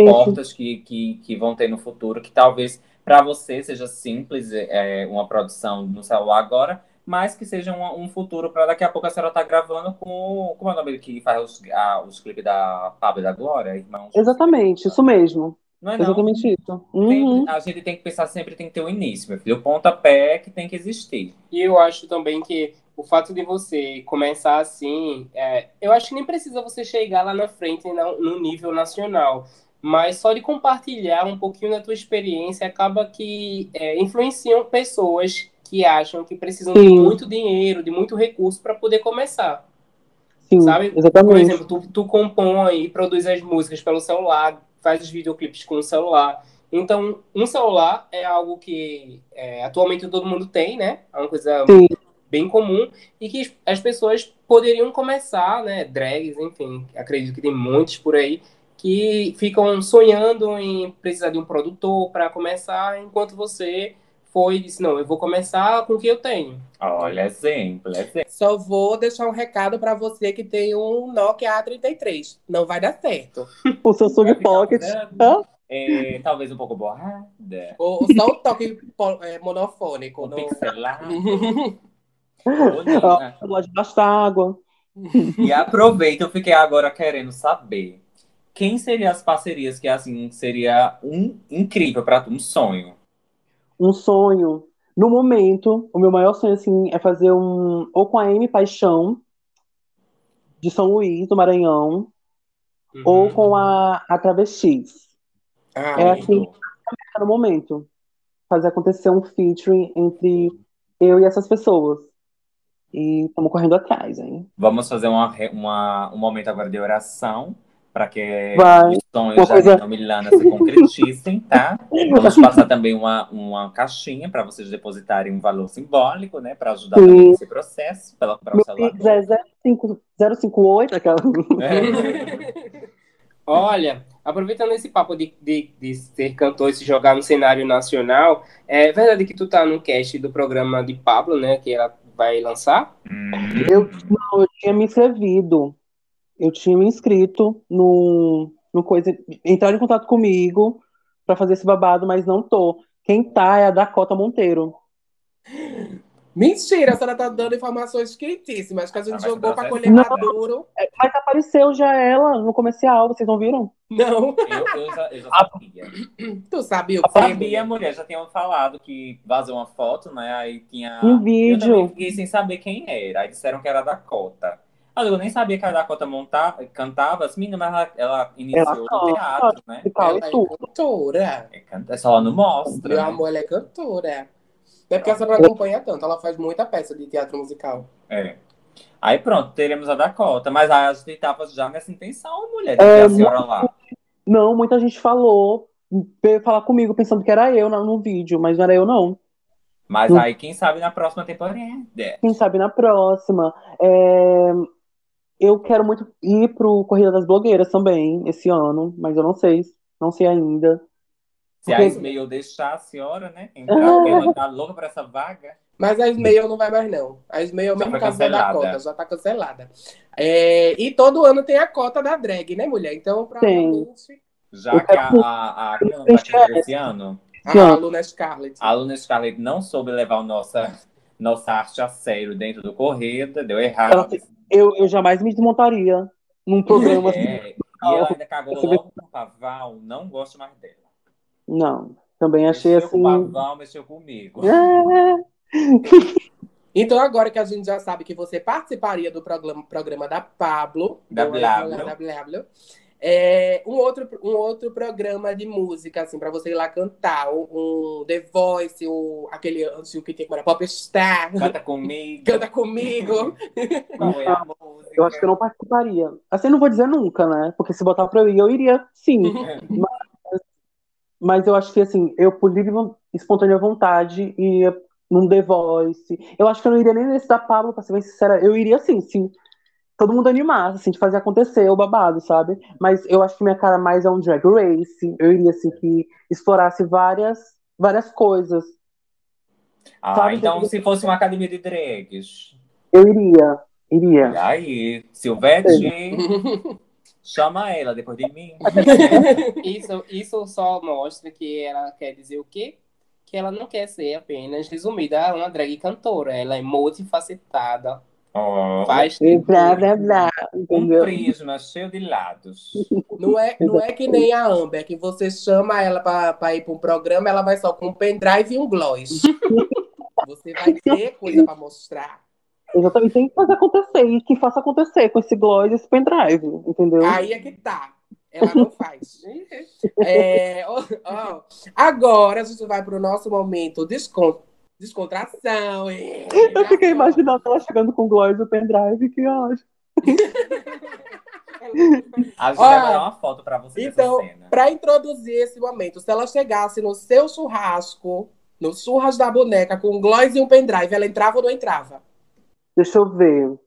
portas que, que, que vão ter no futuro, que talvez para você seja simples é, uma produção no celular agora, mas que seja um, um futuro para daqui a pouco a senhora tá gravando com. Como é o nome que faz os, a, os clipes da Pablo e da Glória, irmãos? Exatamente, isso mesmo. Não é não? Exatamente isso. Sempre- Uhum. a gente tem que pensar sempre tem que ter um início, meu filho. O pontapé que tem que existir. E eu acho também que o fato de você começar assim, é, eu acho que nem precisa você chegar lá na frente na- no nível nacional, mas só de compartilhar um pouquinho da tua experiência acaba que é, influenciam pessoas que acham que precisam de Sim. muito dinheiro, de muito recurso para poder começar. Sim, Sabe? Por exatamente. exemplo, tu, tu compõe e produz as músicas pelo celular, faz os videoclipes com o celular. Então, um celular é algo que é, atualmente todo mundo tem, né? É uma coisa Sim. bem comum e que as pessoas poderiam começar, né? Drags, enfim, acredito que tem muitos por aí que ficam sonhando em precisar de um produtor para começar, enquanto você foi e disse, não, eu vou começar com o que eu tenho. Olha, exemplo, exemplo. Só vou deixar um recado pra você que tem um Nokia A33. Não vai dar certo. O Samsung Vai ficar Pocket. Hã? é, talvez um pouco borrada, Ou só o toque é, monofônico. um no- pixelado. Pode gastar água. E aproveita, eu fiquei agora querendo saber quem seriam as parcerias que assim seria um incrível para tu, um sonho. Um sonho. No momento, o meu maior sonho, assim, é fazer um. Ou com a M Paixão, de São Luís, do Maranhão, Uhum. ou com a, a Travestis. Ah, É assim, no momento. Fazer acontecer um featuring entre eu e essas pessoas. E estamos correndo atrás, hein? Vamos fazer uma, uma- um momento agora de oração para que Vai. os sonhos da coisa- Milana se concretizem, tá? Vamos passar também uma, uma caixinha para vocês depositarem um valor simbólico, né? Para ajudar Sim. também nesse processo, pela para o Meu celular. Pix é 05 058, aquela. É. Olha, aproveitando esse papo de, de, de ser cantor e se jogar no cenário nacional, é verdade que tu tá no cast do programa de Pablo, né? Que ela vai lançar? Hum. Eu, não, eu tinha me inscrevido. Eu tinha me inscrito no, no coisa. Entraram em contato comigo pra fazer esse babado, mas não tô. Quem tá é a Dakota Monteiro. Mentira, a senhora tá dando informações quentíssimas que a gente Ah, mas jogou pra colher Não. maduro. É, Mas apareceu já ela no comercial, vocês não viram? Não, Eu, eu já, eu já sabia. tu sabia o Eu que foi? sabia, mulher, já tinham falado que vazou uma foto, né? Aí tinha. Um Eu vídeo. também fiquei sem saber quem era. Aí disseram que era a Dakota. Eu nem sabia que a Dakota monta... cantava. As meninas, mas ela, ela iniciou Ela no canta. teatro, né? Ela é cantora. É, canta- só ela não mostra. Meu né? amor, ela é cantora. É porque a senhora não acompanha tanto, ela faz muita peça de teatro musical. É. Aí pronto, teremos a Dakota. Mas aí a gente tava já nessa intenção, mulher, de É, ter a senhora lá. Não, muita gente falou, veio falar comigo pensando que era eu no, no vídeo, mas não era eu, não. Mas aí, quem sabe na próxima temporada. Quem sabe na próxima. É, Eu quero muito ir pro Corrida das Blogueiras também, esse ano, mas eu não sei, não sei ainda. Se a Porque- Ismael deixar a senhora, né? Entrar, porque ela tá louca pra essa vaga. Mas a Ismael não vai mais, não. A Ismael, Já mesmo caso da cancelada. Dakota, já tá cancelada. É, e todo ano tem a cota da drag, né, mulher? Então, provavelmente, Já Eu que a, quero- a, a preencher que esse ano, a aluna Scarlett. a aluna Scarlett não soube levar o nossa, nossa arte a sério dentro do Corrida, deu errado. Ela Eu, eu jamais me desmontaria num programa assim. É, e ela ainda cagou logo com o Paval, não gosto mais dela. Não, também achei mexeu assim. com o Paval, mexeu comigo. É, Então, agora que a gente já sabe que você participaria do programa, programa da Pablo, Da Blablo. da Blablo, é, um, outro, um outro programa de música, assim, pra você ir lá cantar, um, um The Voice, um, aquele antigo que tem era Popstar, Canta comigo. canta comigo. Qual é a música? eu acho que eu não participaria. Assim, não vou dizer nunca, né? Porque se botar pra eu ir, eu iria sim. Mas eu acho que, assim, eu, por livre espontânea vontade, ia num The Voice. Eu acho que eu não iria nem nesse da Pablo, pra ser bem sincera. Eu iria, assim, sim. Todo mundo animasse, assim, de fazer acontecer o babado, sabe? Mas eu acho que minha cara mais é um Drag Race. Eu iria, assim, que explorasse várias, várias coisas. Ah, Sabe, então se fosse uma academia de drags. Eu iria, iria. E aí, Silvete, chama ela depois de mim. Isso, isso só mostra que ela quer dizer o quê? que ela não quer ser apenas resumida a uma drag cantora. Ela é multifacetada. Ó, Faz blá, blá, um prisma cheio de lados. Não é, não é que nem a Amber, que você chama ela pra, pra ir pra um programa, ela vai só com um pendrive e um gloss. Você vai ter coisa pra mostrar. Exatamente, tem que fazer acontecer. E que faça acontecer com esse gloss e esse pendrive, entendeu? Aí é que tá. Ela não faz. É, ó, ó. Agora a gente vai pro nosso momento descon... descontração. É, Eu fiquei imaginando ela chegando com o gloss e o pendrive, que ótimo. A gente Ó, vai mandar uma foto pra você Então, para introduzir esse momento, se ela chegasse no seu churrasco, no churras da boneca, com um gloss e um pendrive, ela entrava ou não entrava? Deixa eu ver.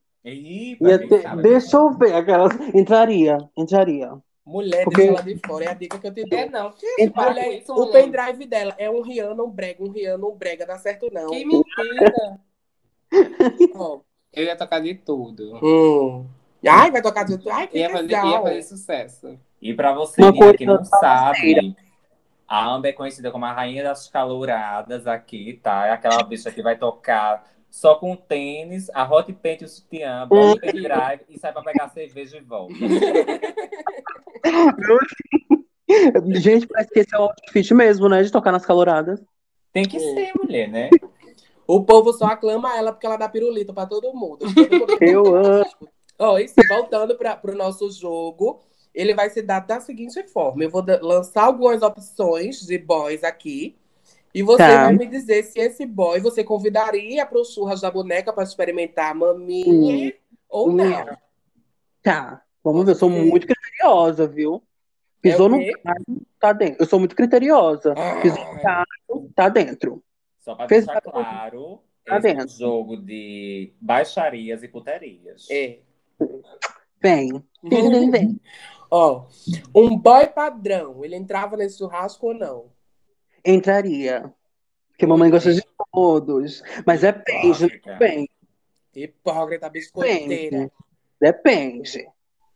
Pra ter-. Deixa eu ver. Aquelas... Entraria, entraria. Mulher, Porque- deixa ela de fora, é a dica que eu te dou. É, não. Que Mulher, isso, o pendrive dela é um Rihanna, um brega, um Rihanna, um brega, dá certo não. Que mentira. Ó. Eu ia tocar de tudo. Hum. Ai, vai tocar de Ai, que Ia fazer, ia fazer sucesso. E pra você que não sabe, a Amber é conhecida como a rainha das calouradas aqui, tá? É aquela bicha que vai tocar só com tênis, a hot paint e o sutiã, bota o pendrive e sai pra pegar cerveja e volta. Gente, parece que esse é o outfit mesmo, né? De tocar nas caloradas. Tem que ser, mulher, né? O povo só aclama ela porque ela dá pirulito pra todo mundo. Todo mundo Eu amo. Ó, e sim, voltando para o nosso jogo, ele vai se dar da seguinte forma: eu vou lançar algumas opções de boys aqui. E você Tá. vai me dizer se esse boy você convidaria para o churras da boneca para experimentar a maminha ou Hum. não. Tá, vamos ver. Eu sou muito criteriosa, viu? Pisou É no carro, tá dentro. Eu sou muito criteriosa. Pisou no carro, tá dentro. Só pra Fez- deixar claro, Tá esse é dentro. jogo de baixarias e puterias. É. Vem. Vem, vem, vem. Ó, um boy padrão, ele entrava nesse churrasco ou não? Entraria. Porque mamãe gosta de todos. Mas depende, Hipócrita. depende. Hipócrita, biscoiteira. Depende.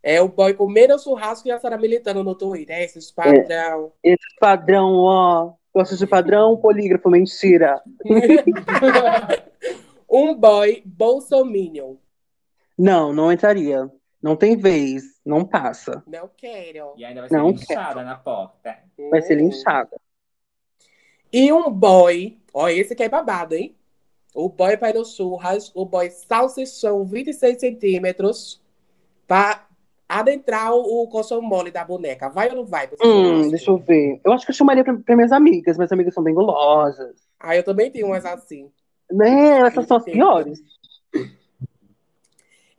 É o boy com menos churrasco e a senhora militando no Twitter. É esses padrão. Esse padrão, ó. Gosta de padrão, polígrafo, mentira. um boy bolsominion. Não, não entraria. Não tem vez. Não passa. Não quero. E ainda vai ser Não linchada na porta. Vai ser Hum. linchada. E um boy, ó, esse aqui é babado, hein? O boy para no churras, o boy salsichão 26 centímetros para adentrar o, o colchão mole da boneca. Vai ou não vai? Hum, deixa eu ver. Eu acho que eu chamaria pra, pra minhas amigas. Minhas amigas são bem gulosas. Ah, eu também tenho umas assim. Né? Essas são as piores.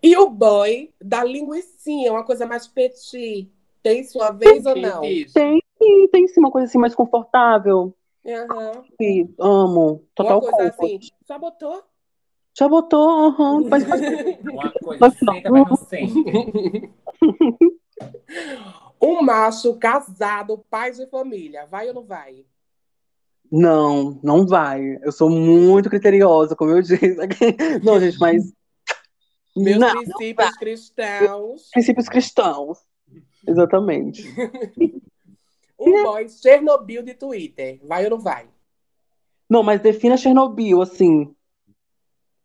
E o boy da linguicinha, uma coisa mais petit. Tem sua vez ou não? Tem sim, tem sim uma coisa assim mais confortável. Aham. E amo. Total Uma coisa comfort. assim. Já botou? Já botou, aham. Mas Uma coisa Mas não. senta, mas não sente. Um macho casado, pai de família. Vai ou não vai? não, não vai. Eu sou muito criteriosa, como eu disse. Não, gente, mas. Meus não, princípios cristãos. princípios cristãos. Exatamente. Um boy Chernobyl de Twitter. Vai ou não vai? Não, mas defina Chernobyl, assim.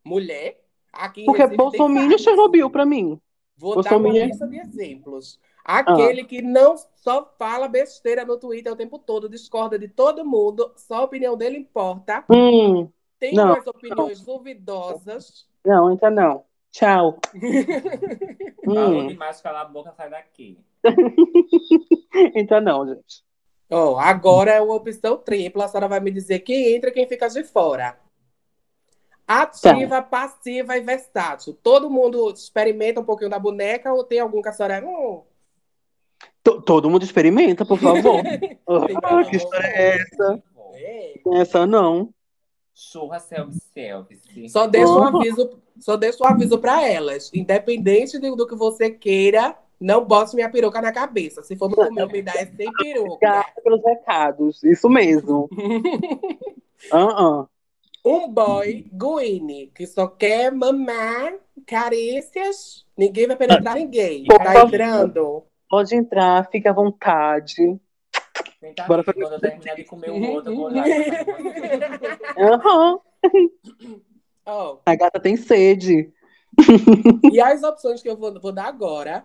Mulher. Aqui Porque Bolsonaro é vários. Chernobyl pra mim. Vou dar uma Bolsonaro- lista de exemplos. Aquele Ah. que não só fala besteira no Twitter o tempo todo, discorda de todo mundo, só a opinião dele importa. Hum, Tem Não, umas opiniões duvidosas. não, entra não. Tchau. Falou Hum, demais, cala a boca, sai daqui. entra não, gente. Ó, agora é uma opção tripla. A senhora vai me dizer quem entra e quem fica de fora. Ativa, passiva e versátil. Todo mundo experimenta um pouquinho da boneca ou tem algum que a senhora. Hum, To- Todo mundo experimenta, por favor. Ah, que história é essa? é. Essa não. Churra self-service. Só deixa um aviso, só deixa um aviso para elas. Independente do, do que você queira, não bote minha peruca na cabeça. Se for no comer, me dá é sem peruca. Obrigada pelos recados. Isso mesmo. Ah, ah. Um boy Guine, que só quer mamar carícias. Ninguém vai penetrar ninguém. Por Tá entrando. Pode entrar, fique à vontade. Tenta Bora aqui, fazer quando eu terminar de comer o outro, eu vou olhar. Aham. Ó, A gata tem sede. E as opções que eu vou, vou dar agora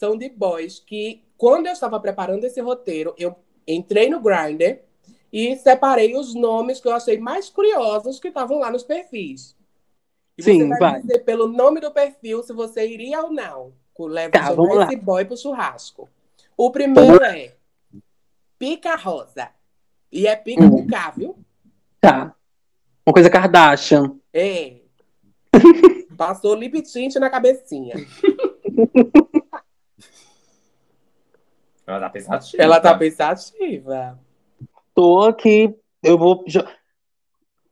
são de boys que, quando eu estava preparando esse roteiro, eu entrei no Grindr e separei os nomes que eu achei mais curiosos que estavam lá nos perfis. E Sim, você vai, dizer pelo nome do perfil se você iria ou não. Leva Tá, vamos lá. esse boy pro churrasco. O primeiro é Pica Rosa. E é pica Hum. com K, viu? Tá. Uma coisa Kardashian. É. Passou lip tint na cabecinha. Ela tá pensativa. Ela tá pensativa. Tô aqui. Eu vou.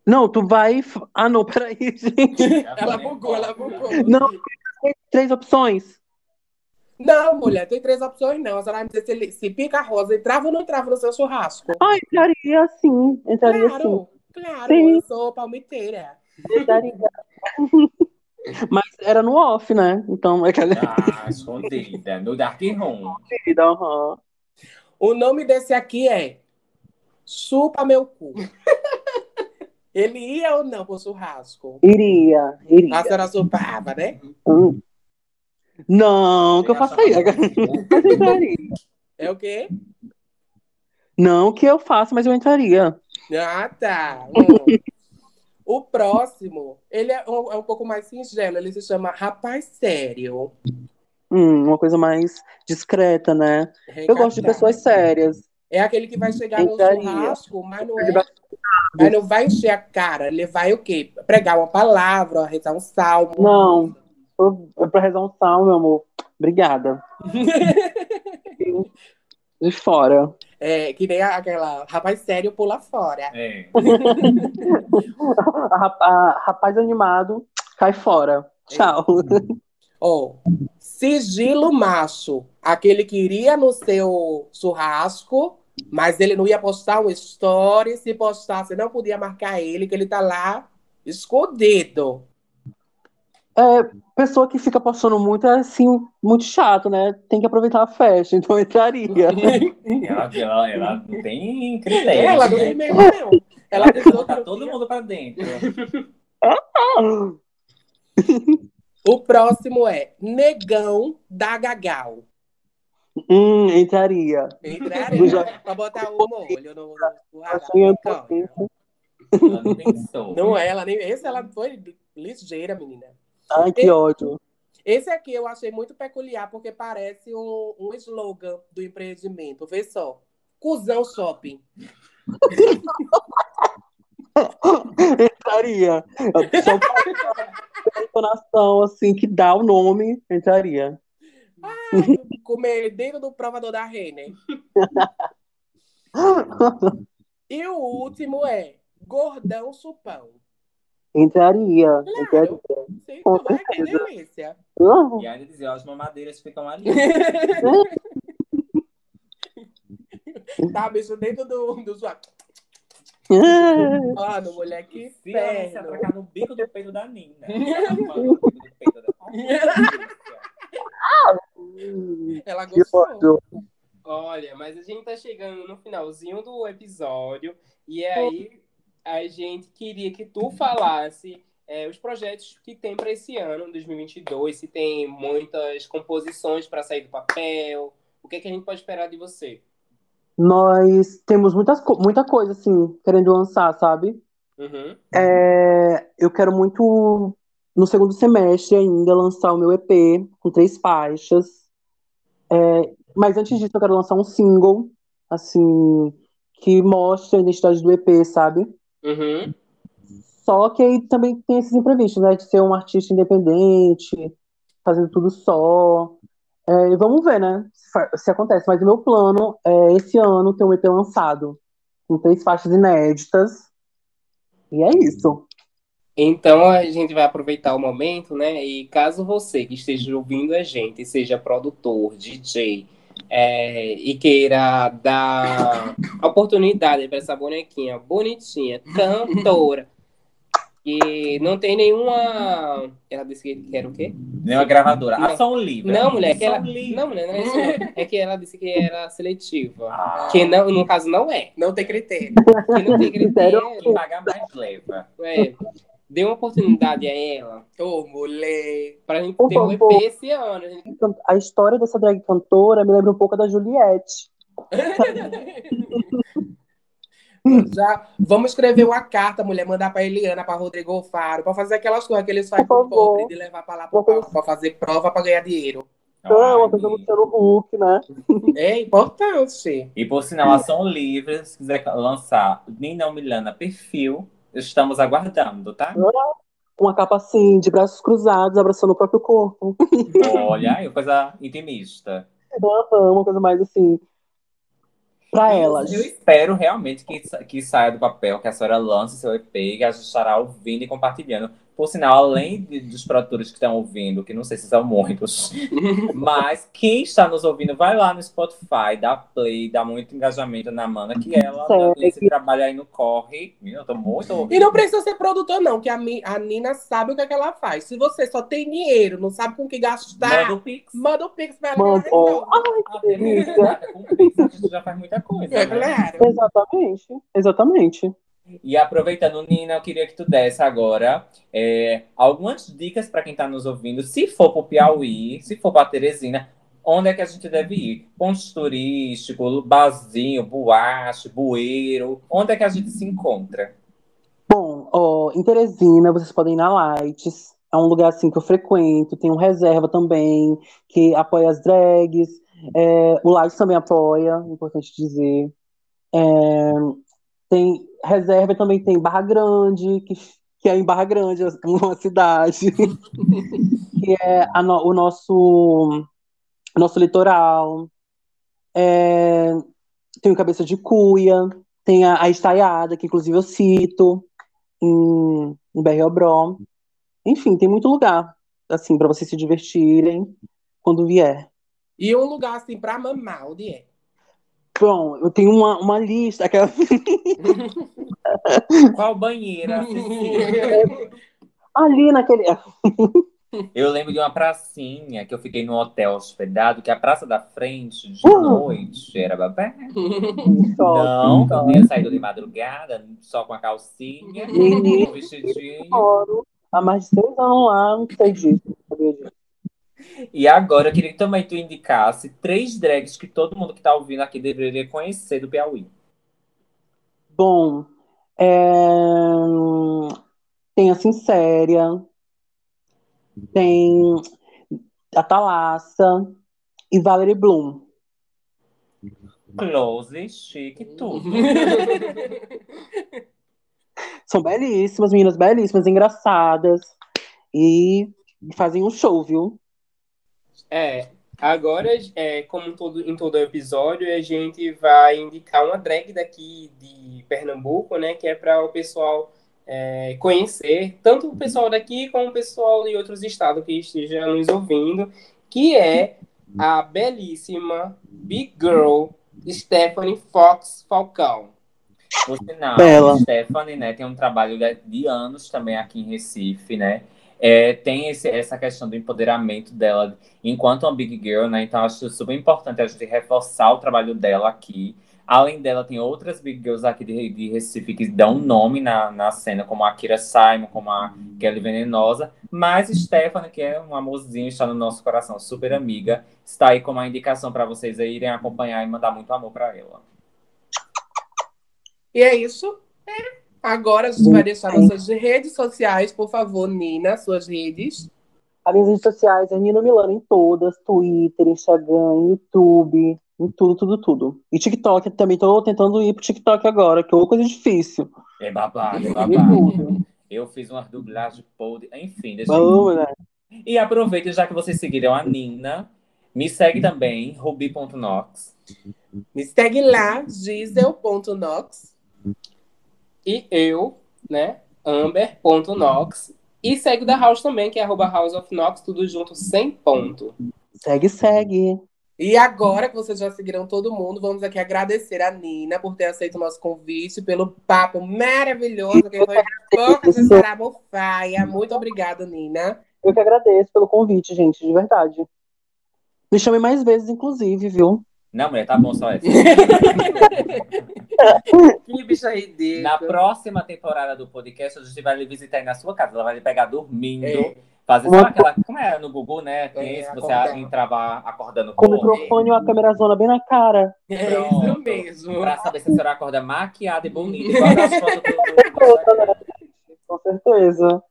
Não, tu vai. Ah, não, peraí, gente. Ela bugou, ela bugou. Não, três opções. Não, mulher, tem três opções não. A senhora vai me dizer se, ele- se pica rosa entrava ou não entrava no seu churrasco. Ah, entraria sim. Entraria sim. Claro, claro, Sim. eu sou palmiteira. Entraria. Mas era no off, né? Então é aquela. Ah, escondida. No Dark Room. Aham. O nome desse aqui é Chupa Meu Cu. Ele ia ou não pro churrasco? Iria, iria. A senhora chupava, né? Hum. Não, que eu faça isso. É o quê? Não que eu faça, mas eu entraria. Ah, tá. Hum. O próximo, ele é um, é um pouco mais singelo. Ele se chama Rapaz Sério. Hum, uma coisa mais discreta, né? Eu gosto de Recatado. pessoas sérias. É aquele que vai chegar no Entraria. churrasco, mas não é. vai- Mas não vai encher a cara. Ele vai o quê? Pregar uma palavra, rezar um salmo. Não. Eu- É pra rezar um salmo, meu amor. Obrigada. De fora. É, que nem aquela rapaz sério pula fora. É. Rapaz animado, cai fora. Tchau. Ó, sigilo macho. Aquele que iria no seu churrasco, mas ele não ia postar um story. Se postasse, não podia marcar ele, que ele tá lá escondido. É, pessoa que fica postando muito é assim, muito chato, né? Tem que aproveitar a festa, então eu entraria. Ela, ela, ela não tem critério. Ela não né? tem medo, não. Ela Botar não todo mundo pra dentro. O próximo é Negão da Gagal. Hum, entraria. Entraria Já- pra botar o molho no, no, no. Ela nem pensou. Não é, ela nem. Esse ela foi ligeira, menina. Ai, que ódio. Esse aqui eu achei muito peculiar, porque parece um, um slogan do empreendimento. Vê só. Cusão Shopping. Entraria. Só entonação, assim, que dá o nome, entraria. Comer dentro do provador da Renner. E o último é Gordão Supão. Entraria. Claro. entraria. Sim, Com vai, que delícia. Ah, E ainda dizia, ó, as mamadeiras ficam ali. Tá, bicho, dentro do, do sua... ah. Mano, mulher, que Se ela se atracar no bico do peito da Nina. No peito da- Ela gostou. Olha, mas a gente tá chegando no finalzinho do episódio e aí a gente queria que tu falasse é, os projetos que tem para esse ano, 2022, se tem muitas composições para sair do papel, o que, é que a gente pode esperar de você? Nós temos muitas, muita coisa, assim, querendo lançar, sabe? Uhum. É, eu quero muito, no segundo semestre ainda, lançar o meu EP com três faixas. É, mas antes disso, eu quero lançar um single, assim, que mostre a identidade do EP, sabe? Uhum. Só que aí também tem esses imprevistos, né? De ser um artista independente, fazendo tudo só. É, e vamos ver, né? Se, se acontece. Mas o meu plano é esse ano ter um EP lançado, com três faixas inéditas. E é isso. Então a gente vai aproveitar o momento, né? E caso você que esteja ouvindo a gente, seja produtor, DJ, é, e queira dar oportunidade para essa bonequinha bonitinha, cantora, que não tem nenhuma. Ela disse que era o quê? Nenhuma gravadora. Não. Ação livre. Não, mulher, que Ação ela. livre. Não, mulher, não é isso. É que ela disse que era seletiva. Ah, Que não, no caso não é. Não tem critério. Que não tem critério. quem paga mais leva. É, dê uma oportunidade a ela Ô, mulher. pra gente ter um EP favor. esse ano. A gente- A história dessa drag cantora me lembra um pouco da Juliette. Já vamos escrever uma carta, mulher, mandar pra Eliana, pra Rodrigo Faro, pra fazer aquelas coisas que eles fazem com pobre, de levar pra lá pra fazer prova pra ganhar dinheiro. Não, é uma coisa do Luciano Huck, né? É importante. E por sinal, ação livre, se quiser lançar Nina Milana perfil, estamos aguardando, tá? Uma capa assim, de braços cruzados, abraçando o próprio corpo. Olha, aí, coisa intimista. Uma coisa mais assim. Pra elas. Eu espero realmente que, que saia do papel, que a senhora lance seu EP, que a gente estará ouvindo e compartilhando. Por sinal, além de- dos produtores que estão ouvindo, que não sei se são muitos, mas quem está nos ouvindo, vai lá no Spotify, dá play, dá muito engajamento na Mana, que ela Segue. esse trabalho aí no corre. Menina, Eu tô muito ouvindo. E não precisa ser produtor, não, que a, Mi- a Nina sabe o que, é que ela faz. Se você só tem dinheiro, não sabe com o que gastar, Manda o Pix. manda o Pix pra ela. que Manda. resolve. Ah, beleza. Com o Pix a gente já faz muita coisa. É né? claro. Exatamente. Exatamente. E aproveitando, Nina, eu queria que tu desse agora é, algumas dicas para quem está nos ouvindo. Se for para o Piauí, se for para Teresina, onde é que a gente deve ir? Pontos turísticos, barzinho, boate, bueiro. Onde é que a gente se encontra? Bom, em Teresina, vocês podem ir na Lights. É um lugar assim que eu frequento. Tem um reserva também, que apoia as drags. É, o Lights também apoia, importante dizer. É, tem reserva também tem Barra Grande, que, que é em Barra Grande, uma cidade. que é a o nosso, nosso litoral. É, tem o Cabeça de Cuia, tem a, a Estaiada, que inclusive eu cito, em, em BR-Obró. Enfim, tem muito lugar, assim, para vocês se divertirem quando vier. E um lugar assim pra mamar, onde é? Bom, eu tenho uma, uma lista, aquela... Qual banheira? Ali naquele... eu lembro de uma pracinha que eu fiquei no hotel hospedado, que a praça da frente, de Uh! noite, era babé. Não, eu tenha saído de madrugada, só com a calcinha, com o vestidinho. moro há mais de seis anos lá, não sei disso, não sabia disso. E agora eu queria que também tu indicasse três drags que todo mundo que tá ouvindo aqui deveria conhecer do Piauí. Bom, é, tem a Sincéria, tem a Thalassa e Valerie Bloom. Close, chique, tudo. São belíssimas, meninas belíssimas, engraçadas e fazem um show, viu? É, agora, é, como todo, em todo episódio, a gente vai indicar uma drag daqui de Pernambuco, né? Que é para o pessoal é, conhecer, tanto o pessoal daqui como o pessoal de outros estados que esteja nos ouvindo, que é a belíssima Big Girl Stephanie Fox Falcão. Por sinal, Bela. Stephanie, né, tem um trabalho de anos também aqui em Recife, né? É, tem esse- essa questão do empoderamento dela enquanto uma big girl, né? Então acho super importante a gente reforçar o trabalho dela aqui. Além dela, tem outras big girls aqui de, de Recife que dão nome na, na cena, como a Kira Simon, como a Kelly Venenosa. Mas Stephanie, que é um amorzinho, está no nosso coração, super amiga, está aí como uma indicação para vocês irem acompanhar e mandar muito amor para ela. E é isso. É. Agora a gente vai deixar nossas redes sociais, por favor, Nina, suas redes. As minhas redes sociais é Nino Milano em todas, Twitter, Instagram, YouTube, em tudo, tudo, tudo. E TikTok, também tô tentando ir pro TikTok agora, que é uma coisa difícil. É babado, é Em babado. Eu fiz uma dublagem podre. Enfim, deixa Vamos, né? E aproveita, já que vocês seguiram a Nina, me segue também, ruby.nox. Me segue lá, gisel.nox. E eu, né, amber.nox. E segue o da House também, que é arroba House of Nox, tudo junto, sem ponto. Segue, segue. E agora que vocês já seguiram todo mundo, vamos aqui agradecer a Nina por ter aceito o nosso convite, pelo papo maravilhoso que foi boca de Sarabofaia. Muito obrigada, Nina. Eu que agradeço pelo convite, gente, de verdade. Me chame mais vezes, inclusive, viu? Não, mulher, tá bom só essa. Que bicha ridícula. Na próxima temporada do podcast, a gente vai lhe visitar aí na sua casa. Ela vai lhe pegar dormindo. É. Fazer sabe aquela. Como era no Gugu, né? Tem É, esse, você entrava acordando Com o com microfone e uma câmera zona bem na cara. É Pronto. isso mesmo. Pra saber se a senhora acorda maquiada e bonita. Igual nas fotos do, do, do. Com certeza.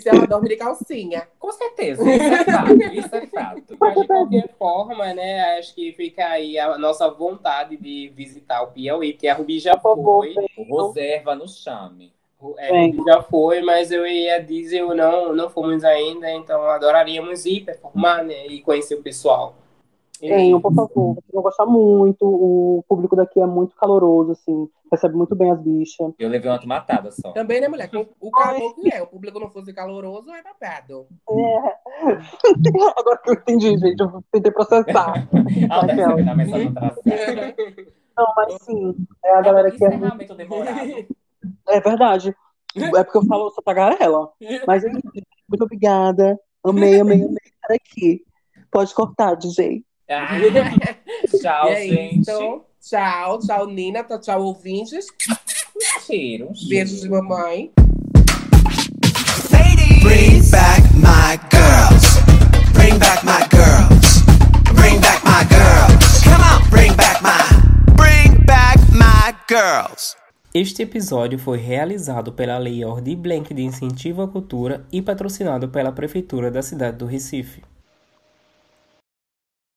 Se ela dorme de calcinha? Com certeza, isso é fato. Isso é fato. Mas de qualquer forma, né? Acho que fica aí a nossa vontade de visitar o Piauí, porque a Rubi já Por favor, foi. O Roserva nos chame. É, a Rubi já foi, mas eu e a Diesel não, não fomos ainda, então adoraríamos ir performar, né? E conhecer o pessoal. Venham, por favor. Vocês vão gostar muito. O público daqui é muito caloroso, assim. Recebe muito bem as bichas. Eu levei uma tomatada só. Também, né, mulher? O calor que é. O público não fosse caloroso, é babado. Agora que eu entendi, gente. Eu tentei processar. Ah, deve ser na mensagem traçada. Não, mas sim. É a galera que é muito. É verdade. É porque eu falo, sou tagarela. Mas enfim, muito obrigada. Amei, amei, amei estar aqui. Pode cortar, DJ. Ah, tchau, é gente. isso. Então, tchau, tchau, Nina. Tchau, tchau, ouvintes. Cheiro. um cheiro. Beijos de mamãe. Bring back my girls. Bring back my girls. Bring back my girls. Come on, bring back my. Bring back my girls. Este episódio foi realizado pela Lei Ordi Blanc de Incentivo à Cultura e patrocinado pela Prefeitura da cidade do Recife.